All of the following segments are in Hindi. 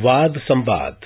वाद संवाद।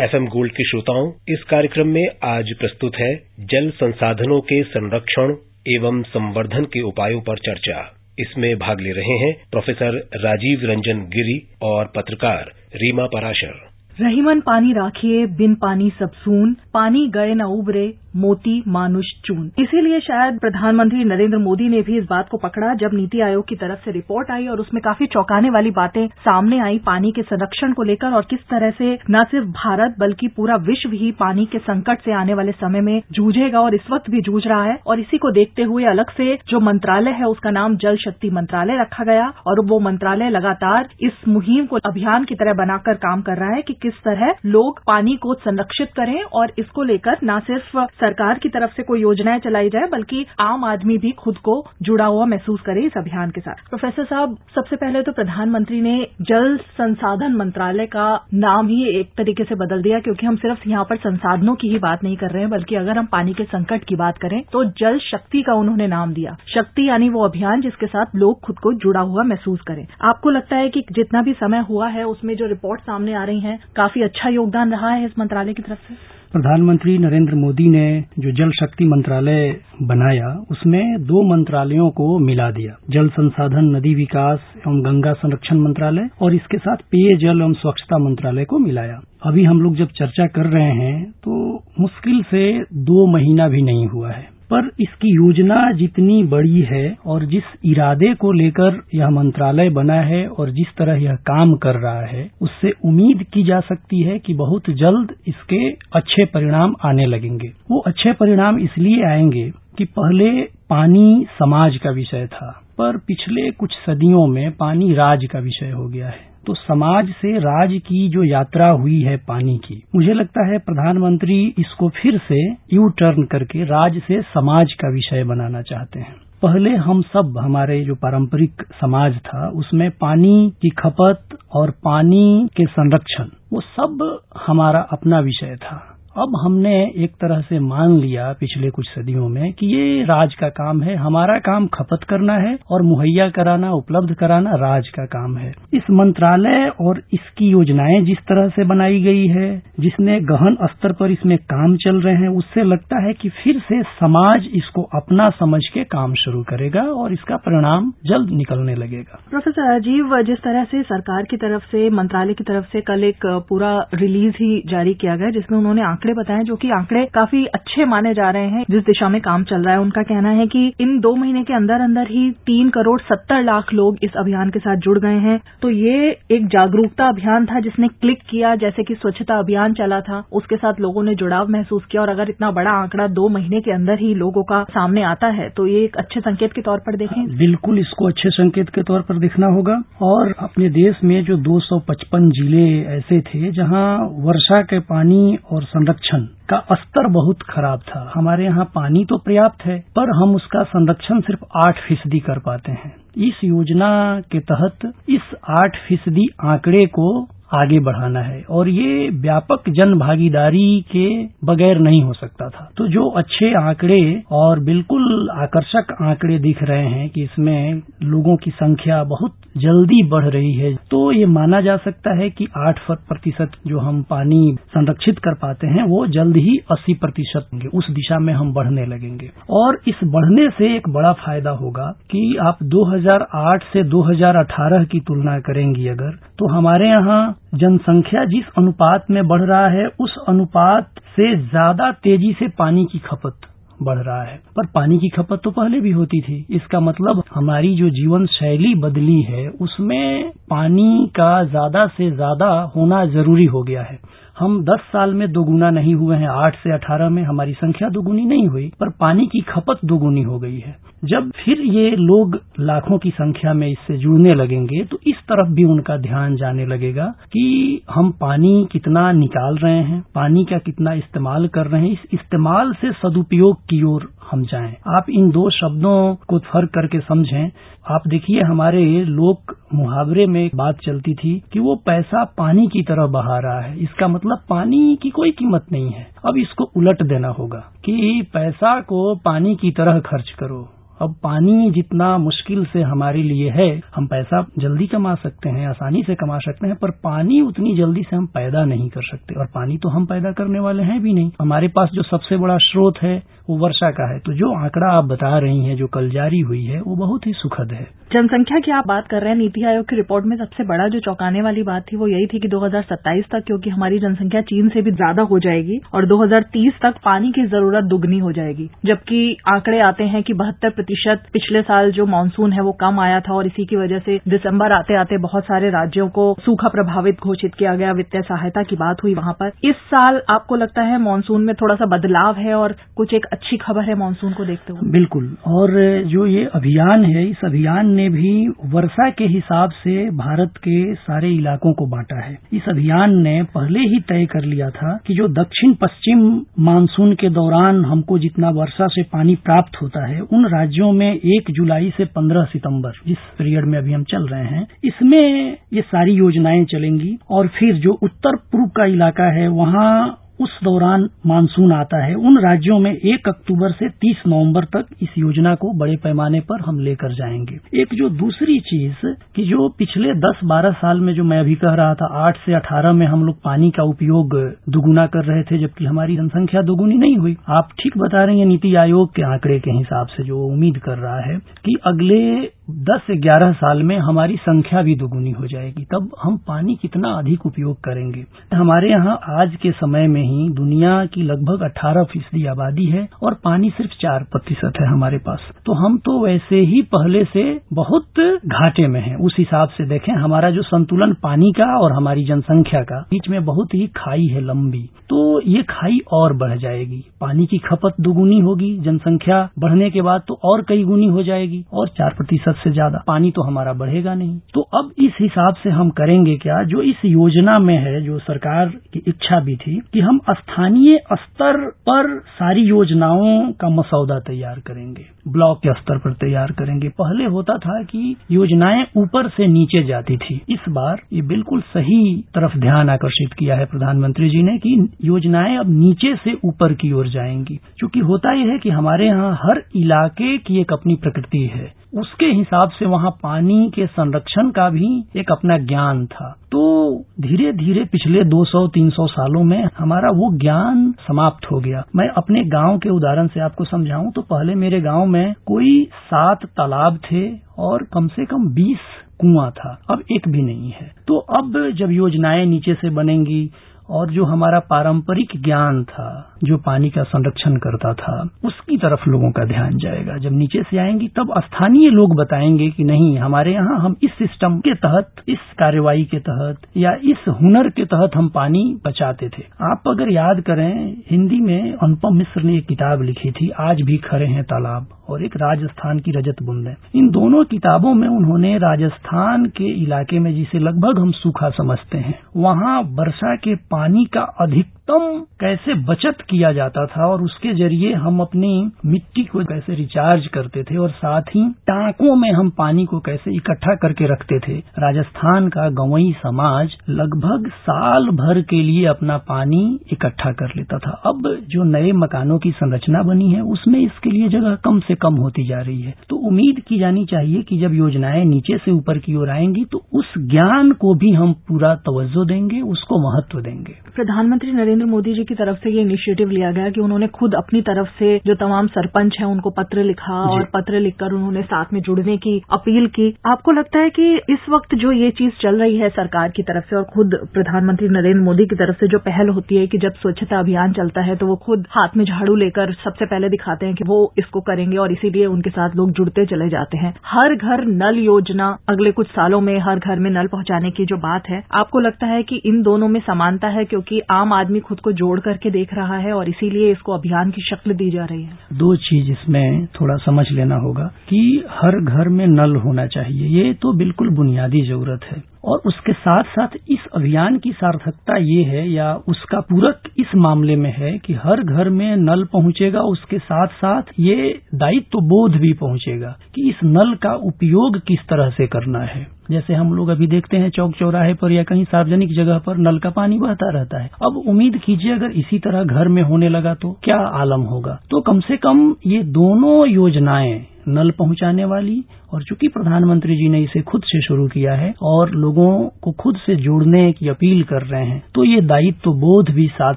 एफएम गोल्ड के श्रोताओं, इस कार्यक्रम में आज प्रस्तुत है जल संसाधनों के संरक्षण एवं संवर्धन के उपायों पर चर्चा। इसमें भाग ले रहे हैं प्रोफेसर राजीव रंजन गिरी और पत्रकार रीमा पराशर। रहीमन पानी राखिए, बिन पानी सब सून, पानी गए न उबरे मोती मानुष चून। इसीलिए शायद प्रधानमंत्री नरेंद्र मोदी ने भी इस बात को पकड़ा, जब नीति आयोग की तरफ़ से रिपोर्ट आई और उसमें काफ़ी चौंकाने वाली बातें सामने आई पानी के संरक्षण को लेकर और किस तरह से न सिर्फ़ भारत बल्कि पूरा विश्व ही पानी के संकट से आने वाले समय में जूझेगा और इस वक्त भी जूझ रहा है। और इसी को देखते हुए अलग से जो मंत्रालय है उसका नाम जल शक्ति मंत्रालय रखा गया और वो मंत्रालय लगातार इस मुहिम को अभियान की तरह बनाकर काम कर रहा है कि किस तरह लोग पानी को संरक्षित करें और इसको लेकर न सिर्फ़ सरकार की तरफ़ से कोई योजनाएँ चलाई जाए, बल्कि आम आदमी भी खुद को जुड़ा हुआ महसूस करे इस अभियान के साथ। प्रोफेसर साहब, सबसे पहले तो प्रधानमंत्री ने जल संसाधन मंत्रालय का नाम ही एक तरीके से बदल दिया, क्योंकि हम सिर्फ़ यहाँ पर संसाधनों की ही बात नहीं कर रहे हैं, बल्कि अगर हम पानी के संकट की बात करें तो जल शक्ति का उन्होंने नाम दिया। शक्ति यानी वो अभियान जिसके साथ लोग खुद को जुड़ा हुआ महसूस करें। आपको लगता है कि जितना भी समय हुआ है, उसमें जो रिपोर्ट सामने आ रही है, काफ़ी अच्छा योगदान रहा है इस मंत्रालय की तरफ़ से? प्रधानमंत्री नरेंद्र मोदी ने जो जल शक्ति मंत्रालय बनाया, उसमें दो मंत्रालयों को मिला दिया। जल संसाधन नदी विकास एवं गंगा संरक्षण मंत्रालय और इसके साथ पेयजल एवं स्वच्छता मंत्रालय को मिलाया। अभी हम लोग जब चर्चा कर रहे हैं तो मुश्किल से दो महीना भी नहीं हुआ है। पर इसकी योजना जितनी बड़ी है और जिस इरादे को लेकर यह मंत्रालय बना है और जिस तरह यह काम कर रहा है, उससे उम्मीद की जा सकती है कि बहुत जल्द इसके अच्छे परिणाम आने लगेंगे। वो अच्छे परिणाम इसलिए आएँगे कि पहले पानी समाज का विषय था, पर पिछले कुछ सदियों में पानी राज का विषय हो गया है। तो समाज से राज की जो यात्रा हुई है पानी की, मुझे लगता है प्रधानमंत्री इसको फिर से यू टर्न करके राज से समाज का विषय बनाना चाहते हैं। पहले हम सब, हमारे जो पारंपरिक समाज था, उसमें पानी की खपत और पानी के संरक्षण, वो सब हमारा अपना विषय था। अब हमने एक तरह से मान लिया पिछले कुछ सदियों में कि ये राज का काम है, हमारा काम खपत करना है और मुहैया कराना, उपलब्ध कराना राज का काम है। इस मंत्रालय और इसकी योजनाएँ जिस तरह से बनाई गई है, जिसने गहन स्तर पर इसमें काम चल रहे हैं, उससे लगता है कि फिर से समाज इसको अपना समझ के काम शुरू करेगा और इसका परिणाम जल्द निकलने लगेगा। प्रोफेसर राजीव जिस तरह से सरकार की तरफ़ से, मंत्रालय की तरफ़ से कल एक पूरा रिलीज़ ही जारी किया गया, जिसमें उन्होंने आंकड़े बताएँ जो कि आंकड़े काफ़ी अच्छे माने जा रहे हैं, जिस दिशा में काम चल रहा है। उनका कहना है कि इन दो महीने के अंदर अंदर ही तीन करोड़ सत्तर लाख लोग इस अभियान के साथ जुड़ गए हैं। तो ये एक जागरूकता अभियान था जिसने क्लिक किया, जैसे कि स्वच्छता अभियान चला था। उसके साथ लोगों ने जुड़ाव महसूस किया और अगर इतना बड़ा आंकड़ा दो महीने के अंदर ही लोगों का सामने आता है तो ये एक अच्छे संकेत के तौर पर देखें। बिल्कुल इसको अच्छे संकेत के तौर पर देखना होगा। और अपने देश में जो 255 ज़िले ऐसे थे, जहाँ वर्षा के पानी और संरक्षण संरक्षण का स्तर बहुत खराब था। हमारे यहाँ पानी तो पर्याप्त है, पर हम उसका संरक्षण सिर्फ़ आठ फ़ीसदी कर पाते हैं। इस योजना के तहत इस आठ फ़ीसदी आंकड़े को आगे बढ़ाना है। और ये व्यापक जन भागीदारी के बगैर नहीं हो सकता था। तो जो अच्छे आंकड़े और बिल्कुल आकर्षक आंकड़े दिख रहे हैं कि इसमें लोगों की संख्या बहुत जल्दी बढ़ रही है तो ये माना जा सकता है कि आठ प्रतिशत जो हम पानी संरक्षित कर पाते हैं, वो जल्द ही अस्सी प्रतिशत होंगे। उस दिशा में हम बढ़ने लगेंगे। और इस बढ़ने से एक बड़ा फ़ायदा होगा कि आप 2008 से 2018 की तुलना करेंगी अगर तो हमारे यहाँ जनसंख्या जिस अनुपात में बढ़ रहा है, उस अनुपात से ज़्यादा तेज़ी से पानी की खपत बढ़ रहा है। पर पानी की खपत तो पहले भी होती थी। इसका मतलब हमारी जो जीवन शैली बदली है, उसमें पानी का ज़्यादा से ज़्यादा होना ज़रूरी हो गया है। हम 10 साल में दोगुना नहीं हुए हैं। 8 से 18 में हमारी संख्या दोगुनी नहीं हुई, पर पानी की खपत दोगुनी हो गई है। जब फिर ये लोग लाखों की संख्या में इससे जुड़ने लगेंगे तो इस तरफ़ भी उनका ध्यान जाने लगेगा कि हम पानी कितना निकाल रहे हैं, पानी का कितना इस्तेमाल कर रहे हैं। इस इस्तेमाल से सदुपयोग की ओर हम जाएँ। आप इन दो शब्दों को फ़र्क करके समझें। आप देखिए, हमारे लोक मुहावरे में बात चलती थी कि वो पैसा पानी की तरह बहा रहा है। इसका मतलब पानी की कोई कीमत नहीं है। अब इसको उलट देना होगा कि पैसा को पानी की तरह खर्च करो। अब पानी जितना मुश्किल से हमारे लिए है, हम पैसा जल्दी कमा सकते हैं, आसानी से कमा सकते हैं, पर पानी उतनी जल्दी से हम पैदा नहीं कर सकते। और पानी तो हम पैदा करने वाले हैं भी नहीं। हमारे पास जो सबसे बड़ा स्रोत है, वो वर्षा का है। तो जो आंकड़ा आप बता रही हैं, जो कल जारी हुई है, वो बहुत ही सुखद है। जनसंख्या की आप बात कर रहे हैं, नीति आयोग की रिपोर्ट में सबसे बड़ा जो चौंकाने वाली बात थी वो यही थी कि 2027 तक, क्योंकि हमारी जनसंख्या चीन से भी ज़्यादा हो जाएगी और 2030 तक पानी की ज़रूरत दुगनी हो जाएगी। जबकि आंकड़े आते हैं कि बहत्तर प्रतिशत पिछले साल जो मानसून है वो कम आया था और इसी की वजह से दिसंबर आते आते बहुत सारे राज्यों को सूखा प्रभावित घोषित किया गया, वित्तीय सहायता की बात हुई वहाँ पर। इस साल आपको लगता है मानसून में थोड़ा सा बदलाव है और कुछ एक अच्छी खबर है मानसून को देखते हुए? बिल्कुल, और जो ये अभियान है, इस अभियान ने भी वर्षा के हिसाब से भारत के सारे इलाकों को बांटा है। इस अभियान ने पहले ही तय कर लिया था कि जो दक्षिण पश्चिम मानसून के दौरान हमको जितना वर्षा से पानी प्राप्त होता है, उन राज्यों में एक जुलाई से पंद्रह सितंबर, जिस पीरियड में अभी हम चल रहे हैं, इसमें ये सारी योजनाएँ चलेंगी और फिर जो उत्तर पूर्व का इलाका है, वहाँ उस दौरान मानसून आता है। उन राज्यों में एक अक्टूबर से 30 नवंबर तक इस योजना को बड़े पैमाने पर हम लेकर जाएँगे। एक जो दूसरी चीज़ कि जो पिछले 10-12 साल में जो मैं अभी कह रहा था 8 से 18 में हम लोग पानी का उपयोग दुगुना कर रहे थे, जबकि हमारी जनसंख्या दोगुनी नहीं हुई। आप ठीक बता रहे हैं, नीति आयोग के आंकड़े के हिसाब से जो उम्मीद कर रहा है कि अगले 10 से 11 साल में हमारी संख्या भी दोगुनी हो जाएगी। तब हम पानी कितना अधिक उपयोग करेंगे। हमारे यहाँ आज के समय में ही दुनिया की लगभग 18 फ़ीसदी आबादी है और पानी सिर्फ़ चार प्रतिशत है हमारे पास। तो हम तो वैसे ही पहले से बहुत घाटे में हैं। उस हिसाब से देखें, हमारा जो संतुलन पानी का और हमारी जनसंख्या का, बीच में बहुत ही खाई है लंबी। तो ये खाई और बढ़ जाएगी। पानी की खपत दुगुनी होगी, जनसंख्या बढ़ने के बाद तो और कई गुनी हो जाएगी, और चार प्रतिशत से ज़्यादा। पानी तो हमारा बढ़ेगा नहीं। तो अब इस हिसाब से हम करेंगे क्या? जो इस योजना में है, जो सरकार की इच्छा भी थी कि हम स्थानीय स्तर पर सारी योजनाओं का मसौदा तैयार करेंगे। ब्लॉक के स्तर पर तैयार करेंगे। पहले होता था कि योजनाएँ ऊपर से नीचे जाती थी। इस बार ये बिल्कुल सही तरफ़ ध्यान आकर्षित किया है प्रधानमंत्री जी ने कि योजनाएँ अब नीचे से ऊपर की ओर जाएँगी। क्योंकि होता यह है कि हमारे यहाँ हर इलाके की एक अपनी प्रकृति है। उसके हिसाब से वहाँ पानी के संरक्षण का भी एक अपना ज्ञान था। तो धीरे धीरे पिछले 200-300 सालों में हमारा वो ज्ञान समाप्त हो गया। मैं अपने गाँव के उदाहरण से आपको समझाऊं तो पहले मेरे गाँव में कोई सात तालाब थे और कम से कम बीस कुआँ था। अब एक भी नहीं है। तो अब जब योजनाएँ नीचे से बनेंगी और जो हमारा पारंपरिक ज्ञान था जो पानी का संरक्षण करता था, उसकी तरफ़ लोगों का ध्यान जाएगा। जब नीचे से आएँगी, तब स्थानीय लोग बताएँगे कि नहीं, हमारे यहाँ हम इस सिस्टम के तहत, इस कार्यवाही के तहत, या इस हुनर के तहत हम पानी बचाते थे। आप अगर याद करें, हिंदी में अनुपम मिश्र ने एक किताब लिखी थी, आज भी खड़े हैं तालाब, और एक राजस्थान की रजत बुंदे इन दोनों किताबों में उन्होंने राजस्थान के इलाके में, जिसे लगभग हम सूखा समझते हैं, वहाँ वर्षा के पानी का अधिकतम कैसे बचत किया जाता था और उसके ज़रिए हम अपनी मिट्टी को कैसे रिचार्ज करते थे और साथ ही टांकों में हम पानी को कैसे इकट्ठा करके रखते थे। राजस्थान का गवई समाज लगभग साल भर के लिए अपना पानी इकट्ठा कर लेता था। अब जो नए मकानों की संरचना बनी है, उसमें इसके लिए जगह कम से कम होती जा रही है। तो उम्मीद की जानी चाहिए कि जब योजनाएँ नीचे से ऊपर की ओर आएँगी तो उस ज्ञान को भी हम पूरा तवज्जो देंगे, उसको महत्व देंगे। प्रधानमंत्री नरेंद्र मोदी जी की तरफ़ से ये इनिशिएटिव लिया गया कि उन्होंने खुद अपनी तरफ़ से जो तमाम सरपंच हैं उनको पत्र लिखा और पत्र लिखकर उन्होंने साथ में जुड़ने की अपील की। आपको लगता है कि इस वक्त जो ये चीज़ चल रही है सरकार की तरफ़ से और खुद प्रधानमंत्री नरेंद्र मोदी की तरफ़ से जो पहल होती है कि जब स्वच्छता अभियान चलता है तो वो खुद हाथ में झाड़ू लेकर सबसे पहले दिखाते हैं कि वो इसको करेंगे और इसीलिए उनके साथ लोग जुड़ते चले जाते हैं। हर घर नल योजना अगले कुछ सालों में हर घर में नल पहुँचाने की जो बात है आपको लगता है कि इन दोनों में समानता है क्योंकि आम आदमी खुद को जोड़ करके देख रहा है? और इसीलिए इसको अभियान की शक्ल दी जा रही है। दो चीज़ इसमें थोड़ा समझ लेना होगा कि हर घर में नल होना चाहिए। ये तो बिल्कुल बुनियादी ज़रूरत है। और उसके साथ साथ इस अभियान की सार्थकता ये है या उसका पूरक इस मामले में है कि हर घर में नल पहुंचेगा, उसके साथ साथ ये दायित्व बोध भी पहुंचेगा कि इस नल का उपयोग किस तरह से करना है। जैसे हम लोग अभी देखते हैं चौक चौराहे पर या कहीं सार्वजनिक जगह पर नल का पानी बहता रहता है। अब उम्मीद कीजिए अगर इसी तरह घर में होने लगा तो क्या आलम होगा? तो कम से कम ये दोनों योजनाएँ नल पहुँचाने वाली और चूँकि प्रधानमंत्री जी ने इसे खुद से शुरू किया है और लोगों को खुद से जोड़ने की अपील कर रहे हैं तो ये दायित्व बोध भी साथ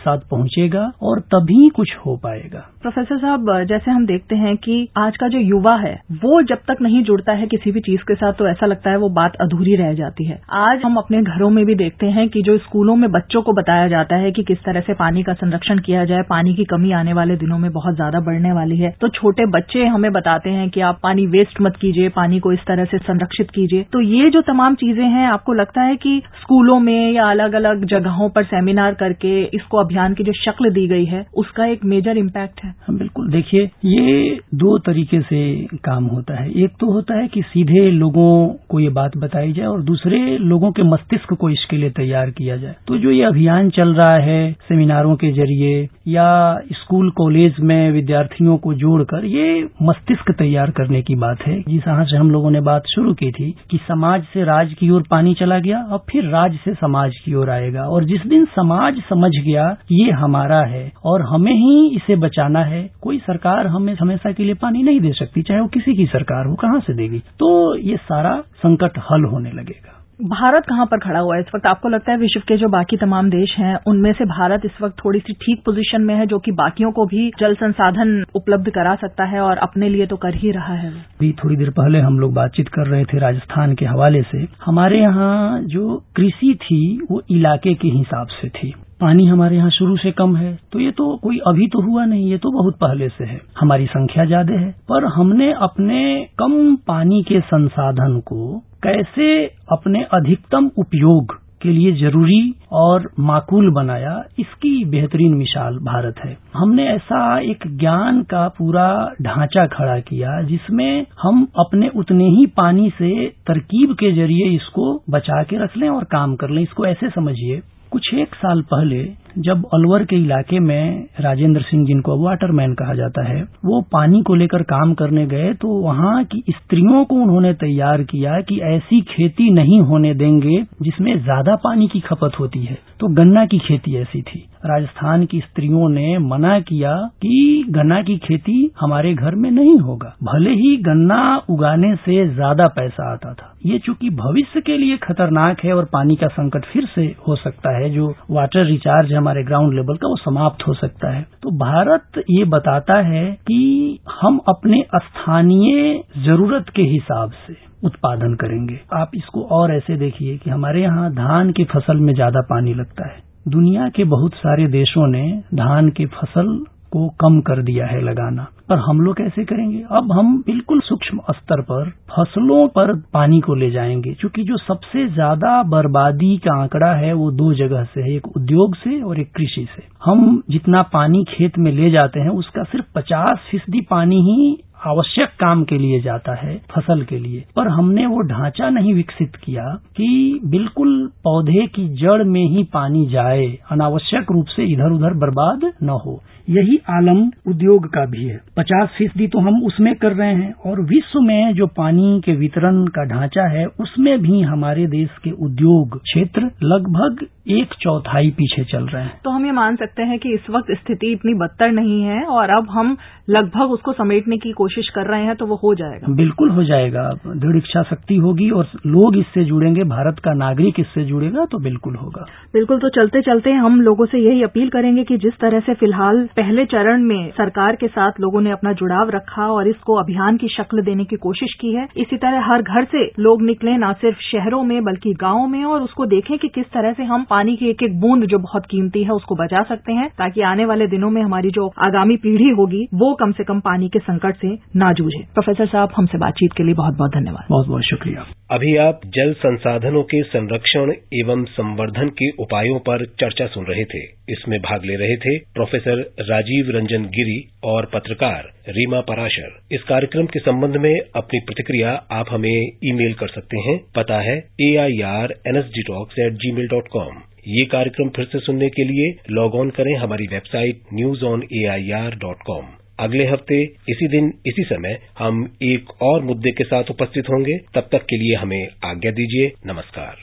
साथ पहुंचेगा और तभी कुछ हो पाएगा। प्रोफेसर साहब, जैसे हम देखते हैं कि आज का जो युवा है, वो जब तक नहीं जुड़ता है किसी भी चीज़ के साथ तो ऐसा लगता है वो बात अधूरी रह जाती है। आज हम अपने घरों में भी देखते हैं कि जो स्कूलों में बच्चों को बताया जाता है कि किस तरह से पानी का संरक्षण किया जाए, पानी की कमी आने वाले दिनों में बहुत ज़्यादा बढ़ने वाली है तो छोटे बच्चे हमें बताते हैं कि आप पानी वेस्ट मत कीजिए पानी को इस तरह से संरक्षित कीजिए। तो ये जो तमाम चीज़ें हैं आपको लगता है कि स्कूलों में या अलग अलग जगहों पर सेमिनार करके इसको अभियान की जो शक्ल दी गई है उसका एक मेजर इम्पैक्ट है? हाँ, बिल्कुल। देखिए ये दो तरीके से काम होता है। एक तो होता है कि सीधे लोगों को ये बात बताई जाए और दूसरे लोगों के मस्तिष्क को इसके लिए तैयार किया जाए। तो जो ये अभियान चल रहा है सेमिनारों के ज़रिए या स्कूल कॉलेज में विद्यार्थियों को जोड़कर ये मस्तिष्क तैयार करने की बात है। जिस से हम लोगों ने बात शुरू की थी कि समाज से राज की ओर पानी चला गया और फिर राज से समाज की ओर आएगा। और जिस दिन समाज समझ गया कि ये हमारा है और हमें ही इसे बचाना है, कोई सरकार हमें हमेशा के लिए पानी नहीं दे सकती, चाहे वो किसी की सरकार हो, कहाँ से देगी? तो ये सारा संकट हल होने लगेगा। भारत कहाँ पर खड़ा हुआ है? इस वक्त आपको लगता है विश्व के जो बाकी तमाम देश हैं, उनमें से भारत इस वक्त थोड़ी सी ठीक पोजीशन में है, जो कि बाकियों को भी जल संसाधन उपलब्ध करा सकता है और अपने लिए तो कर ही रहा है? अभी थोड़ी देर पहले हम लोग बातचीत कर रहे थे राजस्थान के हवाले से। हमारे यहाँ जो कृषि थी, वो इलाके के हिसाब से थी। पानी हमारे यहाँ शुरू से कम है तो ये तो कोई अभी तो हुआ नहीं, ये तो बहुत पहले से है। हमारी संख्या ज़्यादा है, पर हमने अपने कम पानी के संसाधन को कैसे अपने अधिकतम उपयोग के लिए ज़रूरी और माकूल बनाया, इसकी बेहतरीन मिसाल भारत है। हमने ऐसा एक ज्ञान का पूरा ढांचा खड़ा किया, जिसमें हम अपने उतने ही पानी से तरकीब के ज़रिए इसको बचा के रख लें और काम कर लें। इसको ऐसे समझिए कुछ एक साल पहले जब अलवर के इलाके में राजेंद्र सिंह जिनको वाटरमैन कहा जाता है, वो पानी को लेकर काम करने गए तो वहाँ की स्त्रियों को उन्होंने तैयार किया कि ऐसी खेती नहीं होने देंगे जिसमें ज़्यादा पानी की खपत होती है। तो गन्ना की खेती ऐसी थी। राजस्थान की स्त्रियों ने मना किया कि गन्ना की खेती हमारे घर में नहीं होगा। भले ही गन्ना उगाने से ज़्यादा पैसा आता था। ये चूँकि भविष्य के लिए खतरनाक है और पानी का संकट फिर से हो सकता है, जो वाटर रिचार्ज हमारे ग्राउंड लेवल का वो समाप्त हो सकता है। तो भारत ये बताता है कि हम अपने स्थानीय ज़रूरत के हिसाब से उत्पादन करेंगे। आप इसको और ऐसे देखिए कि हमारे यहाँ धान की फ़सल में ज़्यादा पानी लगता है। दुनिया के बहुत सारे देशों ने धान की फ़सल को कम कर दिया है लगाना। पर हम लोग कैसे करेंगे। अब हम बिल्कुल सूक्ष्म स्तर पर फ़सलों पर पानी को ले जाएँगे। क्योंकि जो सबसे ज़्यादा बर्बादी का आंकड़ा है, वो दो जगह से है, एक उद्योग से और एक कृषि से। हम जितना पानी खेत में ले जाते हैं, उसका सिर्फ़ पचास फ़ीसदी पानी ही आवश्यक काम के लिए जाता है, फ़सल के लिए। पर हमने वो ढांचा नहीं विकसित किया कि बिल्कुल पौधे की जड़ में ही पानी जाए, अनावश्यक रूप से इधर उधर बर्बाद न हो। यही आलम उद्योग का भी है। पचास फ़ीसदी तो हम उसमें कर रहे हैं और विश्व में जो पानी के वितरण का ढांचा है उसमें भी हमारे देश के उद्योग क्षेत्र लगभग एक चौथाई पीछे चल रहे हैं। तो हम ये मान सकते हैं कि इस वक्त स्थिति इतनी बदतर नहीं है और अब हम लगभग उसको समेटने की कोशिश कर रहे हैं तो वो हो जाएगा। बिल्कुल हो जाएगा। दृढ़ इच्छा शक्ति होगी और लोग इससे जुड़ेंगे भारत का नागरिक इससे जुड़ेगा तो बिल्कुल होगा। बिल्कुल तो चलते चलते हम लोगों से यही अपील करेंगे कि जिस तरह से फ़िलहाल पहले चरण में सरकार के साथ लोगों ने अपना जुड़ाव रखा और इसको अभियान की शक्ल देने की कोशिश की है। इसी तरह हर घर से लोग निकले, न सिर्फ़ शहरों में, बल्कि गाँवों में, और उसको देखें कि किस तरह से हम पानी की एक एक बूंद जो बहुत कीमती है, उसको बचा सकते हैं, ताकि आने वाले दिनों में हमारी जो आगामी पीढ़ी होगी, वो कम से कम पानी के संकट से ना जूझे। प्रोफेसर साहब, हमसे बातचीत के लिए बहुत बहुत धन्यवाद। बहुत बहुत शुक्रिया। अभी आप जल संसाधनों के संरक्षण एवं संवर्धन के उपायों पर चर्चा सुन रहे थे। इसमें भाग ले रहे थे प्रोफेसर राजीव रंजन गिरी और पत्रकार रीमा पराशर। इस कार्यक्रम के संबंध में अपनी प्रतिक्रिया आप हमें ईमेल कर सकते हैं। पता है A I R N S D talks at gmail dot com ये कार्यक्रम फिर से सुनने के लिए लॉग ऑन करें हमारी website news on A I R dot com अगले हफ़्ते, इसी दिन, इसी समय, हम एक और मुद्दे के साथ उपस्थित होंगे। तब तक के लिए हमें आज्ञा दीजिए। नमस्कार।